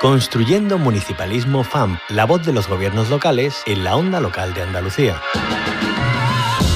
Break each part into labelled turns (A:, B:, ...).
A: Construyendo Municipalismo FAM, la voz de los gobiernos locales en la onda local de Andalucía.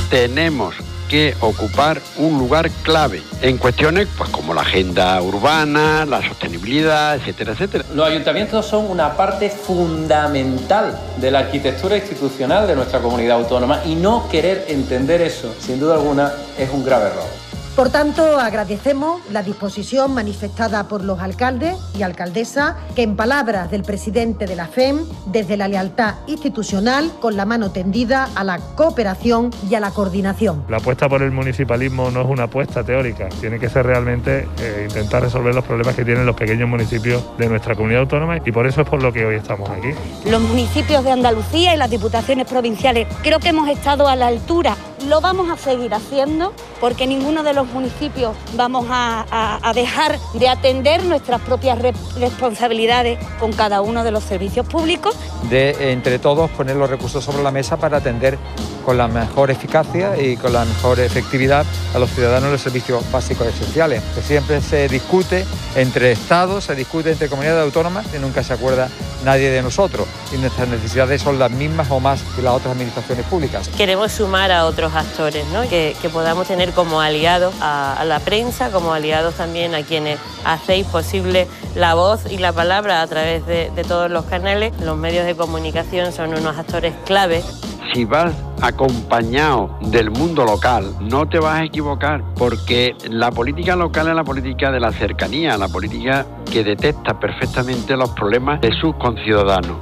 B: Tenemos que ocupar un lugar clave en cuestiones pues, como la agenda urbana, la sostenibilidad, etcétera, etcétera.
C: Los ayuntamientos son una parte fundamental de la arquitectura institucional de nuestra comunidad autónoma y no querer entender eso, sin duda alguna, es un grave error.
D: Por tanto, agradecemos la disposición manifestada por los alcaldes y alcaldesas que, en palabras del presidente de la FEM, desde la lealtad institucional, con la mano tendida a la cooperación y a la coordinación.
E: La apuesta por el municipalismo no es una apuesta teórica, tiene que ser realmente eh, intentar resolver los problemas que tienen los pequeños municipios de nuestra comunidad autónoma y por eso es por lo que hoy estamos aquí.
F: Los municipios de Andalucía y las diputaciones provinciales creo que hemos estado a la altura, lo vamos a seguir haciendo porque ninguno de los municipios vamos a, dejar de atender nuestras propias responsabilidades con cada uno de los servicios públicos.
G: De entre todos poner los recursos sobre la mesa para atender con la mejor eficacia y con la mejor efectividad a los ciudadanos los servicios básicos esenciales. Que siempre se discute entre estados, se discute entre comunidades autónomas y nunca se acuerda nadie de nosotros. Y nuestras necesidades son las mismas o más que las otras administraciones públicas.
H: Queremos sumar a otros actores, que, podamos tener como aliados a, la prensa, como aliados también a quienes hacéis posible la voz y la palabra a través de, de todos los canales. Los medios de comunicación son unos actores clave
B: si vas acompañado del mundo local, no te vas a equivocar, porque la política local es la política de la cercanía, la política que detecta perfectamente los problemas de sus conciudadanos.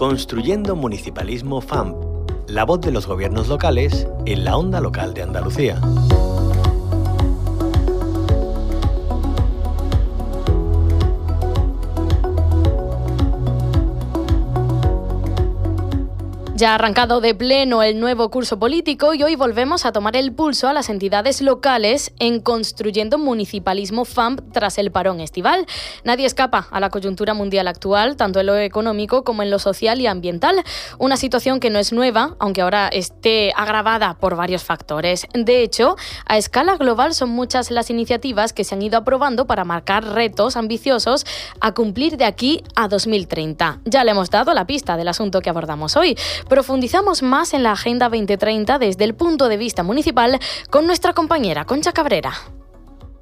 A: Construyendo Municipalismo FAMP, la voz de los gobiernos locales en la onda local de Andalucía.
I: Ya ha arrancado de pleno el nuevo curso político y hoy volvemos a tomar el pulso a las entidades locales en construyendo municipalismo FAMP tras el parón estival. Nadie escapa a la coyuntura mundial actual, tanto en lo económico como en lo social y ambiental. Una situación que no es nueva, aunque ahora esté agravada por varios factores. De hecho, a escala global son muchas las iniciativas que se han ido aprobando para marcar retos ambiciosos a cumplir de aquí a 2030. Ya le hemos dado la pista del asunto que abordamos hoy. Profundizamos más en la Agenda 2030 desde el punto de vista municipal con nuestra compañera Concha Cabrera.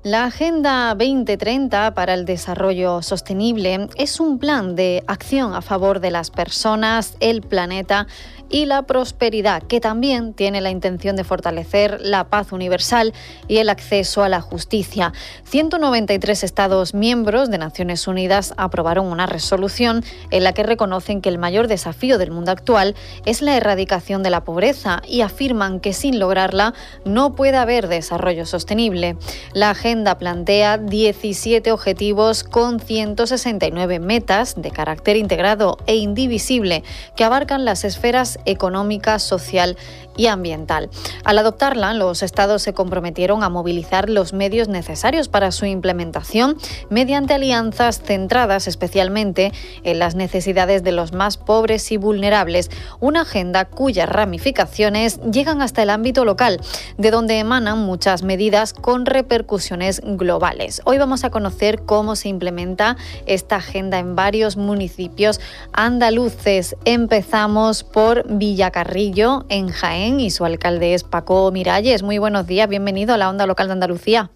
J: La Agenda 2030 para el Desarrollo Sostenible es un plan de acción a favor de las personas, el planeta y la prosperidad, que también tiene la intención de fortalecer la paz universal y el acceso a la justicia. 193 Estados miembros de Naciones Unidas aprobaron una resolución en la que reconocen que el mayor desafío del mundo actual es la erradicación de la pobreza y afirman que sin lograrla no puede haber desarrollo sostenible. La agenda plantea 17 objetivos con 169 metas de carácter integrado e indivisible que abarcan las esferas económica, social y ambiental. Al adoptarla, los estados se comprometieron a movilizar los medios necesarios para su implementación mediante alianzas centradas especialmente en las necesidades de los más pobres y vulnerables, una agenda cuyas ramificaciones llegan hasta el ámbito local, de donde emanan muchas medidas con repercusiones globales. Hoy vamos a conocer cómo se implementa esta agenda en varios municipios andaluces. Empezamos por Villacarrillo, en Jaén y su alcalde es Paco Miralles. Muy buenos días, bienvenido a la Onda Local de Andalucía.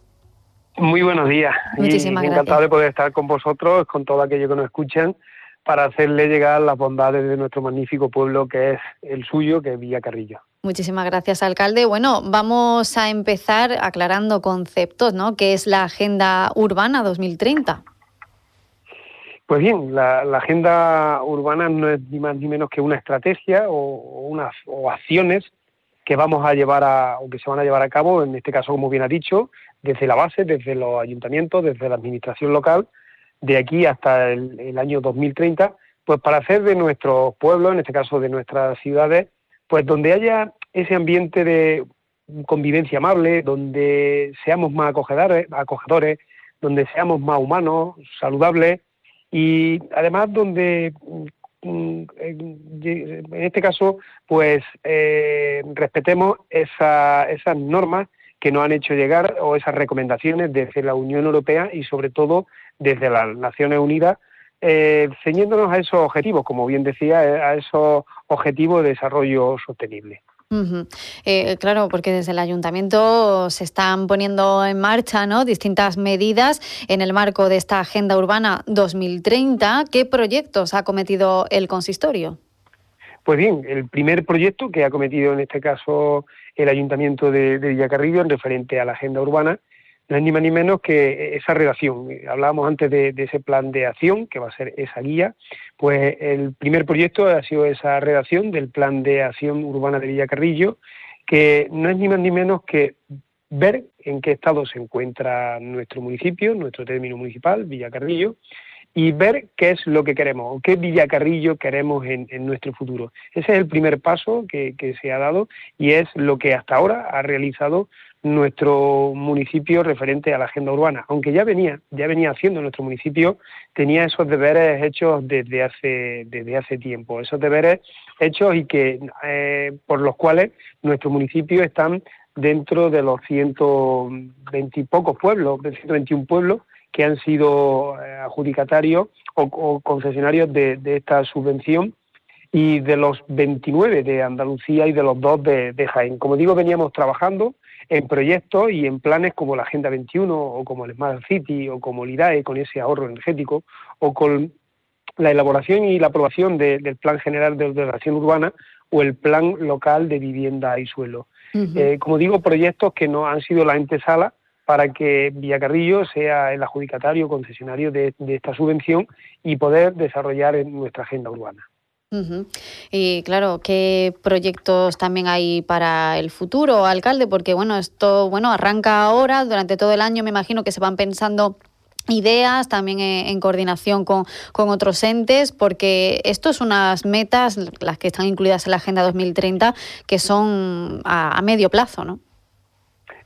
K: Muy buenos días.
J: Muchísimas gracias.
K: Encantado de poder estar con vosotros, con todo aquello que nos escuchan, para hacerle llegar las bondades de nuestro magnífico pueblo que es el suyo, que es Villacarrillo.
J: Muchísimas gracias, alcalde. Bueno, vamos a empezar aclarando conceptos, ¿no? ¿Qué es la Agenda Urbana 2030?
K: Pues bien, la, agenda urbana no es ni más ni menos que una estrategia o, unas o acciones que vamos a llevar a, o que se van a llevar a cabo, en este caso, como bien ha dicho, desde la base, desde los ayuntamientos, desde la administración local, de aquí hasta el, año 2030, pues para hacer de nuestros pueblos, en este caso de nuestras ciudades, pues donde haya ese ambiente de convivencia amable, donde seamos más acogedores, acogedores donde seamos más humanos, saludables y además donde mm, en este caso pues eh, respetemos esas normas que nos han hecho llegar o esas recomendaciones desde la Unión Europea y sobre todo desde las Naciones Unidas eh, ceñiéndonos a esos objetivos, como bien decía, eh, a esos objetivos de desarrollo sostenible.
J: Eh, claro, porque desde el ayuntamiento se están poniendo en marcha ¿no? distintas medidas en el marco de esta Agenda Urbana 2030. ¿Qué proyectos ha cometido el consistorio?
K: Pues bien, el primer proyecto que ha cometido en este caso el ayuntamiento de, de Villacarrillo en referente a la Agenda Urbana no es ni más ni menos que esa relación. Hablábamos antes de, ese plan de acción, que va a ser esa guía, pues el primer proyecto ha sido esa redacción del plan de acción urbana de Villacarrillo, que no es ni más ni menos que ver en qué estado se encuentra nuestro municipio, nuestro término municipal, Villacarrillo, y ver qué es lo que queremos, qué Villacarrillo queremos en, nuestro futuro. Ese es el primer paso que, se ha dado y es lo que hasta ahora ha realizado nuestro municipio referente a la agenda urbana, aunque ya venía, ya venía haciendo nuestro municipio, tenía esos deberes hechos desde hace, desde hace tiempo, esos deberes hechos y que eh, por los cuales nuestro municipio están dentro de los 120 y pocos pueblos, de 121 pueblos que han sido eh, adjudicatarios o, concesionarios de, esta subvención y de los 29 de Andalucía y de los dos de Jaén. Como digo, veníamos trabajando en proyectos y en planes como la Agenda 21 o como el Smart City o como el IDAE con ese ahorro energético o con la elaboración y la aprobación del Plan General de Ordenación Urbana o el Plan Local de Vivienda y Suelo. Eh, como digo, proyectos que no han sido la antesala para que Villacarrillo sea el adjudicatario concesionario de esta subvención y poder desarrollar nuestra agenda urbana.
J: Y claro, ¿qué proyectos también hay para el futuro, alcalde? Porque bueno, esto bueno arranca ahora, durante todo el año me imagino que se van pensando ideas, también en, coordinación con, otros entes, porque esto es unas metas, las que están incluidas en la Agenda 2030, que son a, medio plazo, ¿no?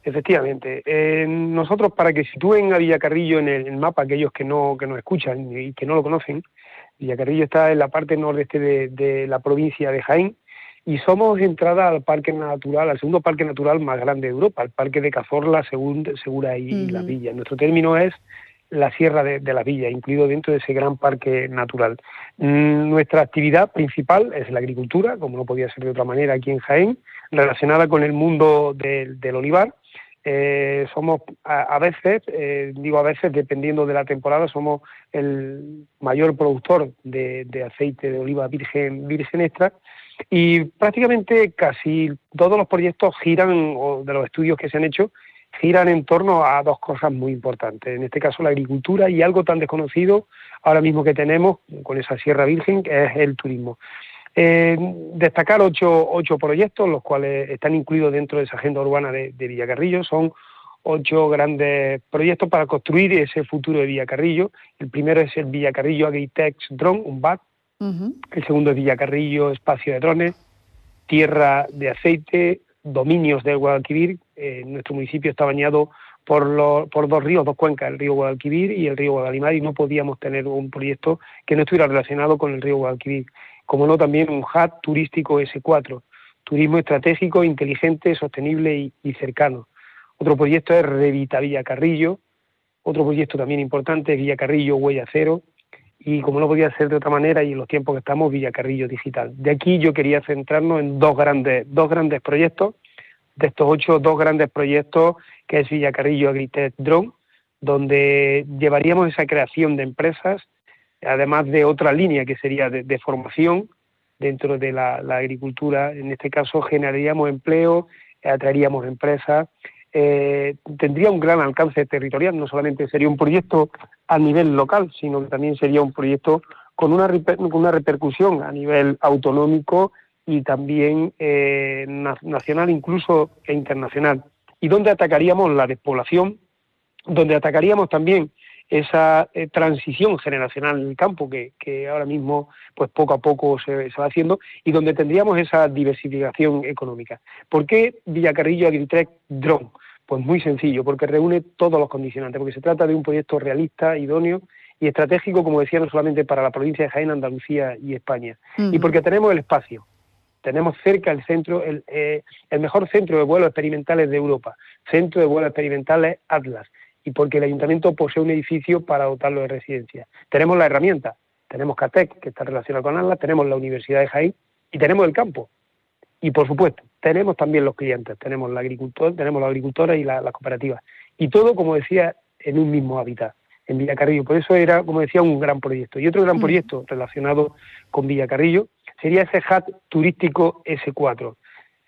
K: Efectivamente. Eh, nosotros, para que sitúen a Villacarrillo en el, mapa, aquellos que no, que nos escuchan y que no lo conocen, Villacarrillo está en la parte nordeste de, la provincia de Jaén y somos entrada al parque natural, al segundo parque natural más grande de Europa, el parque de Cazorla, Segura y La Villa. Nuestro término es la Sierra de, la Villa, incluido dentro de ese gran parque natural. Mm, nuestra actividad principal es la agricultura, como no podía ser de otra manera aquí en Jaén, relacionada con el mundo del olivar eh, somos a, veces, eh, digo a veces, dependiendo de la temporada, somos el mayor productor de, aceite de oliva virgen, virgen extra y prácticamente casi todos los proyectos giran, o de los estudios que se han hecho, giran en torno a dos cosas muy importantes. En este caso la agricultura y algo tan desconocido ahora mismo que tenemos con esa Sierra Virgen, que es el turismo. Eh, destacar ocho, ocho proyectos, los cuales están incluidos dentro de esa agenda urbana de, Villacarrillo. Son ocho grandes proyectos para construir ese futuro de Villacarrillo. El primero es el Villacarrillo Agritex Drone, un BAT. El segundo es Villacarrillo Espacio de Drones, Tierra de Aceite, dominios del Guadalquivir. Eh, nuestro municipio está bañado por, por dos ríos, dos cuencas, el río Guadalquivir y el río Guadalimar, y no podíamos tener un proyecto que no estuviera relacionado con el río Guadalquivir como no también un hub turístico S4, turismo estratégico, inteligente, sostenible y, cercano. Otro proyecto es Revita Villa Carrillo, otro proyecto también importante es Villa Carrillo Huella Cero, y como no podía ser de otra manera y en los tiempos que estamos, Villa Carrillo Digital. De aquí yo quería centrarnos en dos grandes, dos grandes proyectos, de estos ocho, dos grandes proyectos, que es Villa Carrillo Agritech Drone, donde llevaríamos esa creación de empresas además de otra línea que sería de, formación dentro de la, agricultura. En este caso generaríamos empleo, atraeríamos empresas, eh, tendría un gran alcance territorial, no solamente sería un proyecto a nivel local, sino que también sería un proyecto con una, una repercusión a nivel autonómico y también eh, nacional, incluso e internacional. Y donde atacaríamos la despoblación, donde atacaríamos también esa eh, transición generacional en el campo que, ahora mismo pues poco a poco se, va haciendo y donde tendríamos esa diversificación económica. ¿Por qué Villacarrillo Agritrek Drone? Pues muy sencillo, porque reúne todos los condicionantes, porque se trata de un proyecto realista, idóneo y estratégico, como decía, no solamente para la provincia de Jaén, Andalucía y España. Y porque tenemos el espacio, tenemos cerca el centro, el, eh, el mejor centro de vuelos experimentales de Europa, centro de vuelos experimentales Atlas, y porque el ayuntamiento posee un edificio para dotarlo de residencia. Tenemos la herramienta, tenemos CATEC, que está relacionado con Atlas, tenemos la Universidad de Jaén y tenemos el campo. Y por supuesto, tenemos también los clientes, tenemos la agricultor, tenemos los agricultores y las cooperativas. Y todo, como decía, en un mismo hábitat, en Villacarrillo. Por eso era, como decía, un gran proyecto. Y otro gran mm. proyecto relacionado con Villacarrillo sería ese hub turístico S4.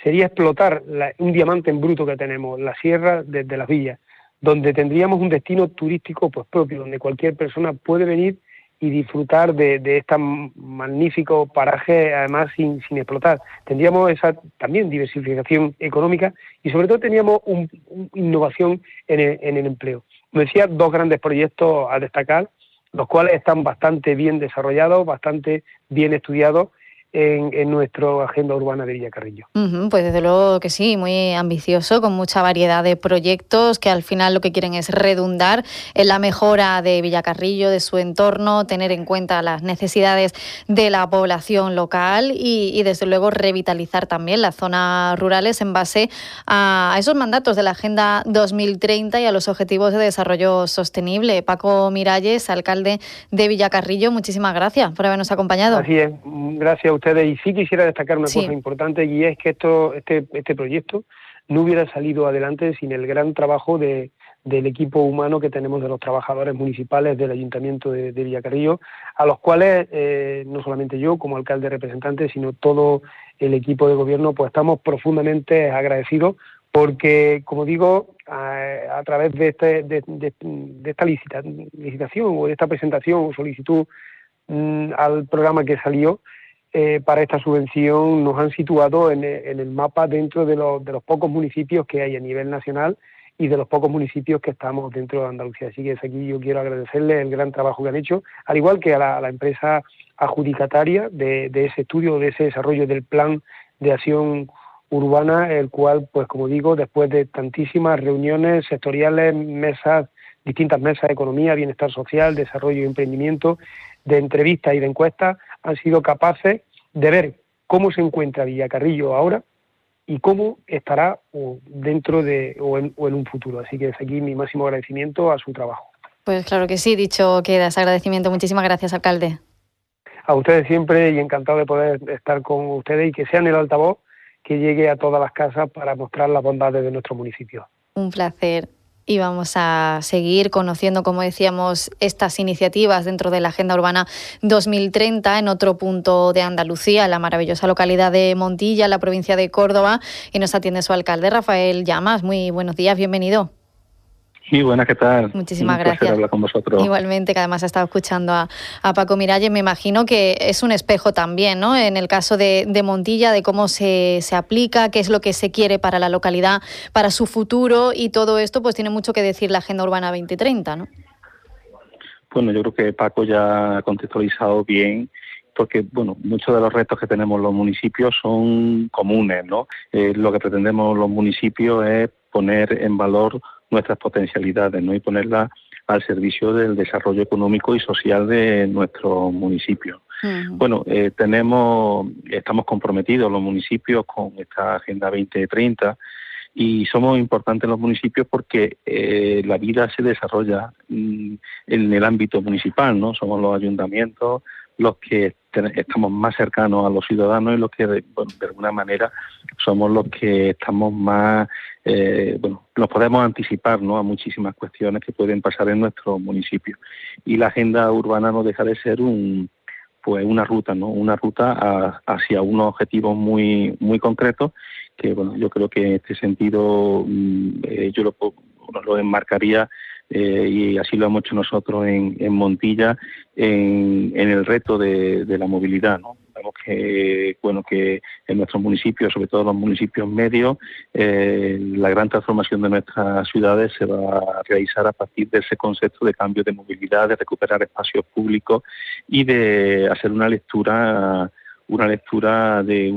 K: Sería explotar un diamante en bruto que tenemos, la sierra desde las villas, donde tendríamos un destino turístico pues propio, donde cualquier persona puede venir y disfrutar de, de este magnífico paraje, además sin, sin explotar. Tendríamos esa también diversificación económica y sobre todo teníamos una innovación en el, en el empleo. Me decía, dos grandes proyectos a destacar, los cuales están bastante bien desarrollados, bastante bien estudiados en, en nuestra agenda urbana de Villacarrillo.
J: pues desde luego que sí, muy ambicioso, con mucha variedad de proyectos que al final lo que quieren es redundar en la mejora de Villacarrillo, de su entorno, tener en cuenta las necesidades de la población local y, desde luego revitalizar también las zonas rurales en base a esos mandatos de la Agenda 2030 y a los Objetivos de Desarrollo Sostenible. Paco Miralles, alcalde de Villacarrillo, muchísimas gracias por habernos acompañado.
K: Así es, gracias ustedes. Y sí quisiera destacar una cosa importante y es que esto, este, este proyecto no hubiera salido adelante sin el gran trabajo de, del equipo humano que tenemos de los trabajadores municipales del Ayuntamiento de, Villacarrillo, a los cuales eh, no solamente yo como alcalde representante, sino todo el equipo de gobierno, pues estamos profundamente agradecidos porque, como digo, a, través de, este, de, de, esta licitación o de esta presentación o solicitud mm, al programa que salió, eh, para esta subvención nos han situado en, el mapa dentro de los, pocos municipios que hay a nivel nacional y de los pocos municipios que estamos dentro de Andalucía. Así que desde aquí yo quiero agradecerles el gran trabajo que han hecho, al igual que a la, empresa adjudicataria de, ese estudio, de ese desarrollo del plan de acción urbana, el cual, pues como digo, después de tantísimas reuniones sectoriales, mesas, distintas mesas de economía, bienestar social, desarrollo y emprendimiento, de entrevistas y de encuestas, han sido capaces de ver cómo se encuentra Villacarrillo ahora y cómo estará dentro de o en, un futuro. Así que desde aquí mi máximo agradecimiento a su trabajo.
J: Pues claro que sí, dicho queda ese agradecimiento. Muchísimas gracias, alcalde.
K: A ustedes siempre y encantado de poder estar con ustedes y que sean el altavoz que llegue a todas las casas para mostrar las bondades de nuestro municipio.
J: Un placer y vamos a seguir conociendo, como decíamos, estas iniciativas dentro de la Agenda Urbana 2030 en otro punto de Andalucía, la maravillosa localidad de Montilla, la provincia de Córdoba, y nos atiende su alcalde Rafael Llamas. Muy buenos días, bienvenido.
L: Sí, buenas, ¿qué tal?
J: Muchísimas gracias.
L: hablar con vosotros.
J: Igualmente, que además ha estado escuchando a, Paco Miralles, me imagino que es un espejo también, ¿no? En el caso de, Montilla, de cómo se, se, aplica, qué es lo que se quiere para la localidad, para su futuro y todo esto, pues tiene mucho que decir la Agenda Urbana 2030, ¿no?
L: Bueno, yo creo que Paco ya ha contextualizado bien porque bueno, muchos de los retos que tenemos los municipios son comunes, ¿no? Eh, lo que pretendemos los municipios es poner en valor nuestras potencialidades ¿no? y ponerlas al servicio del desarrollo económico y social de nuestro municipio. Bueno, eh, tenemos, estamos comprometidos los municipios con esta Agenda 2030 y somos importantes los municipios porque eh, la vida se desarrolla mm, en el ámbito municipal, ¿no? Somos los ayuntamientos los que estamos más cercanos a los ciudadanos y los que, de alguna manera, somos los que estamos más, eh, bueno, nos podemos anticipar ¿no? a muchísimas cuestiones que pueden pasar en nuestro municipio. Y la agenda urbana no deja de ser un pues una ruta, ¿no? Una ruta hacia unos objetivos muy muy concretos que, bueno, yo creo que en este sentido mm, eh, yo lo, lo enmarcaría eh, y así lo hemos hecho nosotros en, Montilla en, el reto de, la movilidad. ¿no? Vemos que, bueno, que en nuestros municipios, sobre todo los municipios medios, eh, la gran transformación de nuestras ciudades se va a realizar a partir de ese concepto de cambio de movilidad, de recuperar espacios públicos y de hacer una lectura una lectura de,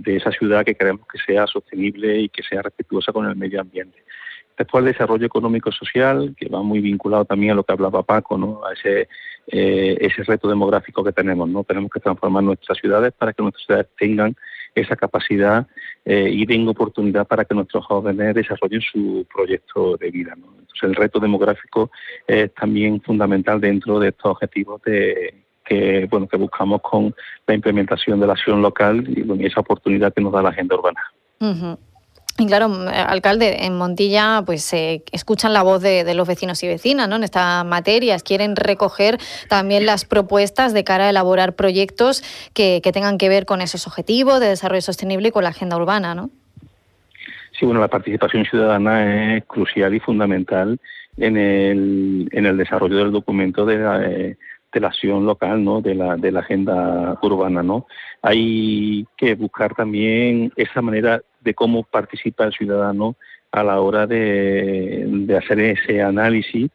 L: de esa ciudad que queremos que sea sostenible y que sea respetuosa con el medio ambiente. Después el desarrollo económico social, que va muy vinculado también a lo que hablaba Paco, ¿no? a ese eh, ese reto demográfico que tenemos. no Tenemos que transformar nuestras ciudades para que nuestras ciudades tengan esa capacidad eh, y den oportunidad para que nuestros jóvenes desarrollen su proyecto de vida. Entonces, el reto demográfico es también fundamental dentro de estos objetivos de, que bueno que buscamos con la implementación de la acción local y esa oportunidad que nos da la agenda urbana.
J: Y claro, alcalde, en Montilla pues eh, escuchan la voz de, los vecinos y vecinas ¿no? en esta materia, quieren recoger también las propuestas de cara a elaborar proyectos que, tengan que ver con esos objetivos de desarrollo sostenible y con la agenda urbana, ¿no?
L: Sí, bueno, la participación ciudadana es crucial y fundamental en el, en el desarrollo del documento de la, eh, de la acción local, ¿no? De la, de la agenda urbana, ¿no? Hay que buscar también esa manera de cómo participa el ciudadano a la hora de, de hacer ese análisis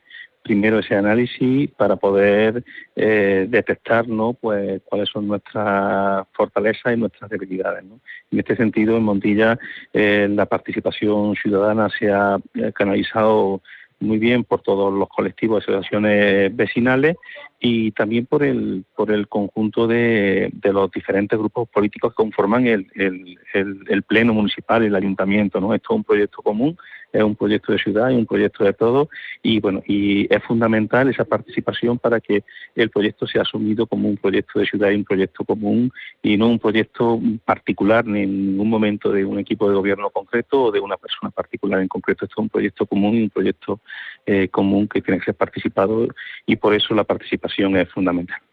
L: primero ese análisis para poder eh, detectar ¿no? pues cuáles son nuestras fortalezas y nuestras debilidades. ¿no? En este sentido, en Montilla eh, la participación ciudadana se ha eh, canalizado muy bien por todos los colectivos de asociaciones vecinales y también por el por el conjunto de, de los diferentes grupos políticos que conforman el, el, el, pleno municipal y el ayuntamiento no esto es un proyecto común es un proyecto de ciudad y un proyecto de todo. Y bueno y es fundamental esa participación para que el proyecto sea asumido como un proyecto de ciudad y un proyecto común y no un proyecto particular ni en ningún momento de un equipo de gobierno concreto o de una persona particular en concreto. Esto es un proyecto común y un proyecto eh, común que tiene que ser participado y por eso la participación es fundamental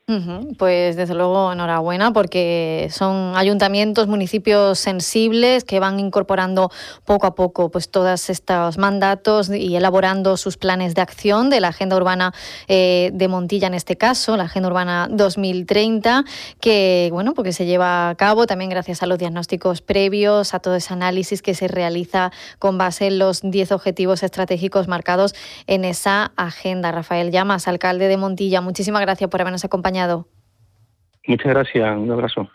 J: pues desde luego enhorabuena porque son ayuntamientos, municipios sensibles que van incorporando poco a poco pues todos estos mandatos y elaborando sus planes de acción de la agenda urbana eh, de Montilla en este caso, la agenda urbana 2030 que bueno porque se lleva a cabo también gracias a los diagnósticos previos, a todo ese análisis que se realiza con base en los 10 objetivos estratégicos marcados en esa agenda. Rafael Llamas, alcalde de Montilla, muchísimas gracias por habernos acompañado
L: Muchas gracias, un abrazo.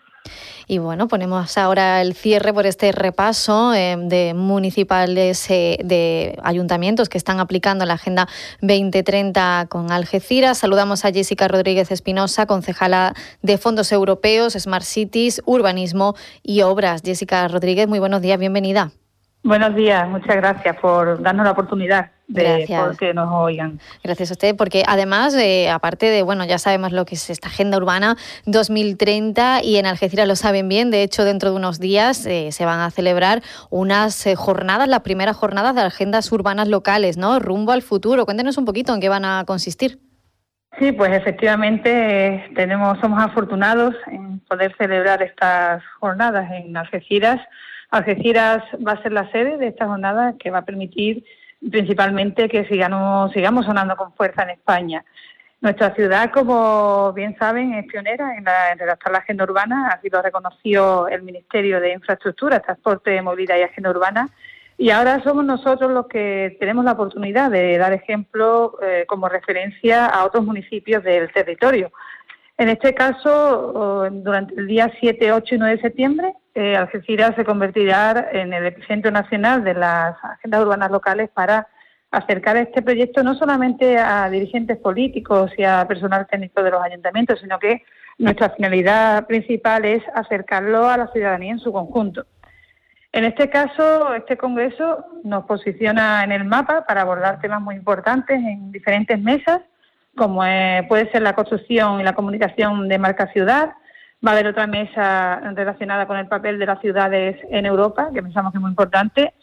J: Y bueno, ponemos ahora el cierre por este repaso eh, de municipales, eh, de ayuntamientos que están aplicando la Agenda 2030 con Algeciras. Saludamos a Jessica Rodríguez Espinosa, concejala de Fondos Europeos, Smart Cities, Urbanismo y Obras. Jessica Rodríguez, muy buenos días, bienvenida.
M: Buenos días, muchas gracias por darnos la oportunidad de que nos oigan.
J: Gracias a usted, porque además, eh, aparte de, bueno, ya sabemos lo que es esta Agenda Urbana 2030 y en Algeciras lo saben bien, de hecho dentro de unos días eh, se van a celebrar unas eh, jornadas, las primeras jornadas de agendas urbanas locales, ¿no? Rumbo al futuro. Cuéntenos un poquito en qué van a consistir.
M: Sí, pues efectivamente tenemos, somos afortunados en poder celebrar estas jornadas en Algeciras Algeciras va a ser la sede de esta jornada que va a permitir principalmente que sigamos, sigamos sonando con fuerza en España. Nuestra ciudad, como bien saben, es pionera en, redactar la agenda urbana, así lo reconoció el Ministerio de Infraestructura, Transporte, Movilidad y Agenda Urbana, y ahora somos nosotros los que tenemos la oportunidad de dar ejemplo eh, como referencia a otros municipios del territorio. En este caso, durante el día 7, 8 y 9 de septiembre, eh, Algeciras se convertirá en el epicentro nacional de las agendas urbanas locales para acercar este proyecto no solamente a dirigentes políticos y a personal técnico de los ayuntamientos, sino que nuestra finalidad principal es acercarlo a la ciudadanía en su conjunto. En este caso, este Congreso nos posiciona en el mapa para abordar temas muy importantes en diferentes mesas como puede ser la construcción y la comunicación de marca ciudad. Va a haber otra mesa relacionada con el papel de las ciudades en Europa, que pensamos que es muy importante.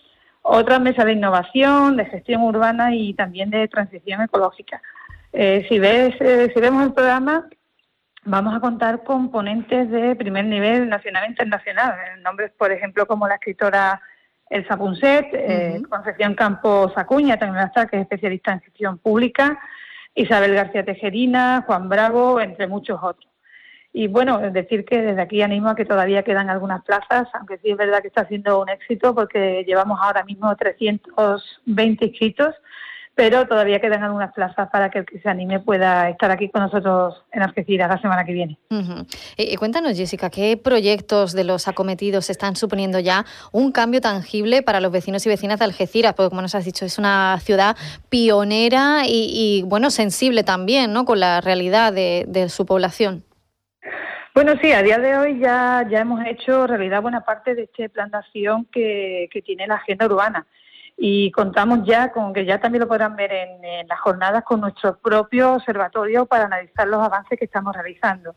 M: Otra mesa de innovación, de gestión urbana y también de transición ecológica. Eh, si, ves, eh, si vemos el programa, vamos a contar con ponentes de primer nivel nacional e internacional. Nombres, por ejemplo, como la escritora Elsa Punset, eh, Concepción Campos Acuña, también va a estar, que es especialista en gestión pública, Isabel García Tejerina, Juan Bravo, entre muchos otros. Y bueno, decir que desde aquí animo a que todavía quedan algunas plazas, aunque sí es verdad que está siendo un éxito porque llevamos ahora mismo 320 inscritos, pero todavía quedan algunas plazas para que el que se anime pueda estar aquí con nosotros en Algeciras la semana que viene.
J: y cuéntanos, Jessica, ¿qué proyectos de los acometidos están suponiendo ya un cambio tangible para los vecinos y vecinas de Algeciras? Porque, como nos has dicho, es una ciudad pionera y, bueno, sensible también ¿no? con la realidad de, su población.
M: Bueno, sí, a día de hoy ya, ya hemos hecho realidad buena parte de este plan de acción que, que tiene la agenda urbana y contamos ya con que ya también lo podrán ver en, las jornadas con nuestro propio observatorio para analizar los avances que estamos realizando.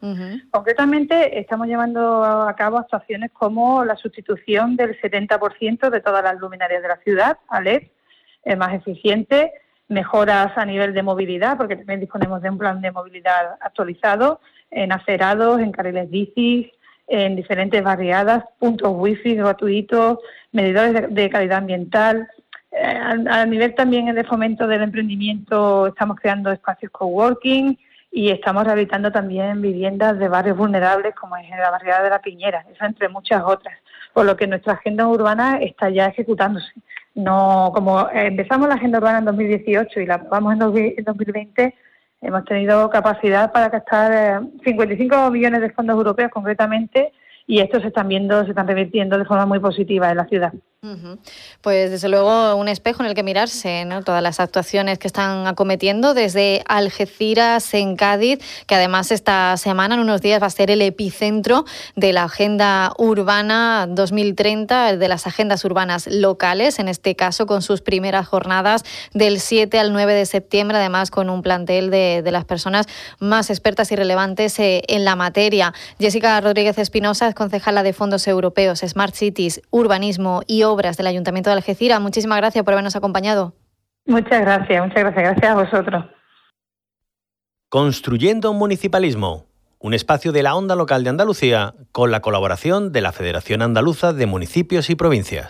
M: Concretamente, estamos llevando a cabo actuaciones como la sustitución del 70% de todas las luminarias de la ciudad a LED, más eficiente, mejoras a nivel de movilidad, porque también disponemos de un plan de movilidad actualizado, en acerados, en carriles bicis, en diferentes barriadas, puntos wifi gratuitos, medidores de calidad ambiental, eh, a, nivel también de fomento del emprendimiento estamos creando espacios coworking y estamos rehabilitando también viviendas de barrios vulnerables como es la barriada de la Piñera, eso entre muchas otras, por lo que nuestra agenda urbana está ya ejecutándose. No, como empezamos la agenda urbana en 2018 y la vamos en 2020, hemos tenido capacidad para gastar 55 eh, millones de fondos europeos concretamente y estos se están viendo, se están revirtiendo de forma muy positiva en la ciudad.
J: Pues desde luego un espejo en el que mirarse, ¿no? Todas las actuaciones que están acometiendo desde Algeciras en Cádiz, que además esta semana, en unos días, va a ser el epicentro de la Agenda Urbana 2030, de las agendas urbanas locales, en este caso con sus primeras jornadas del 7 al 9 de septiembre, además con un plantel de, las personas más expertas y relevantes eh, en la materia. Jessica Rodríguez Espinosa es concejala de Fondos Europeos, Smart Cities, Urbanismo y Obras del Ayuntamiento de Algeciras. Muchísimas gracias por habernos acompañado.
M: Muchas gracias, muchas gracias. Gracias a vosotros.
A: Construyendo Municipalismo, un espacio de la onda local de Andalucía con la colaboración de la Federación Andaluza de Municipios y Provincias.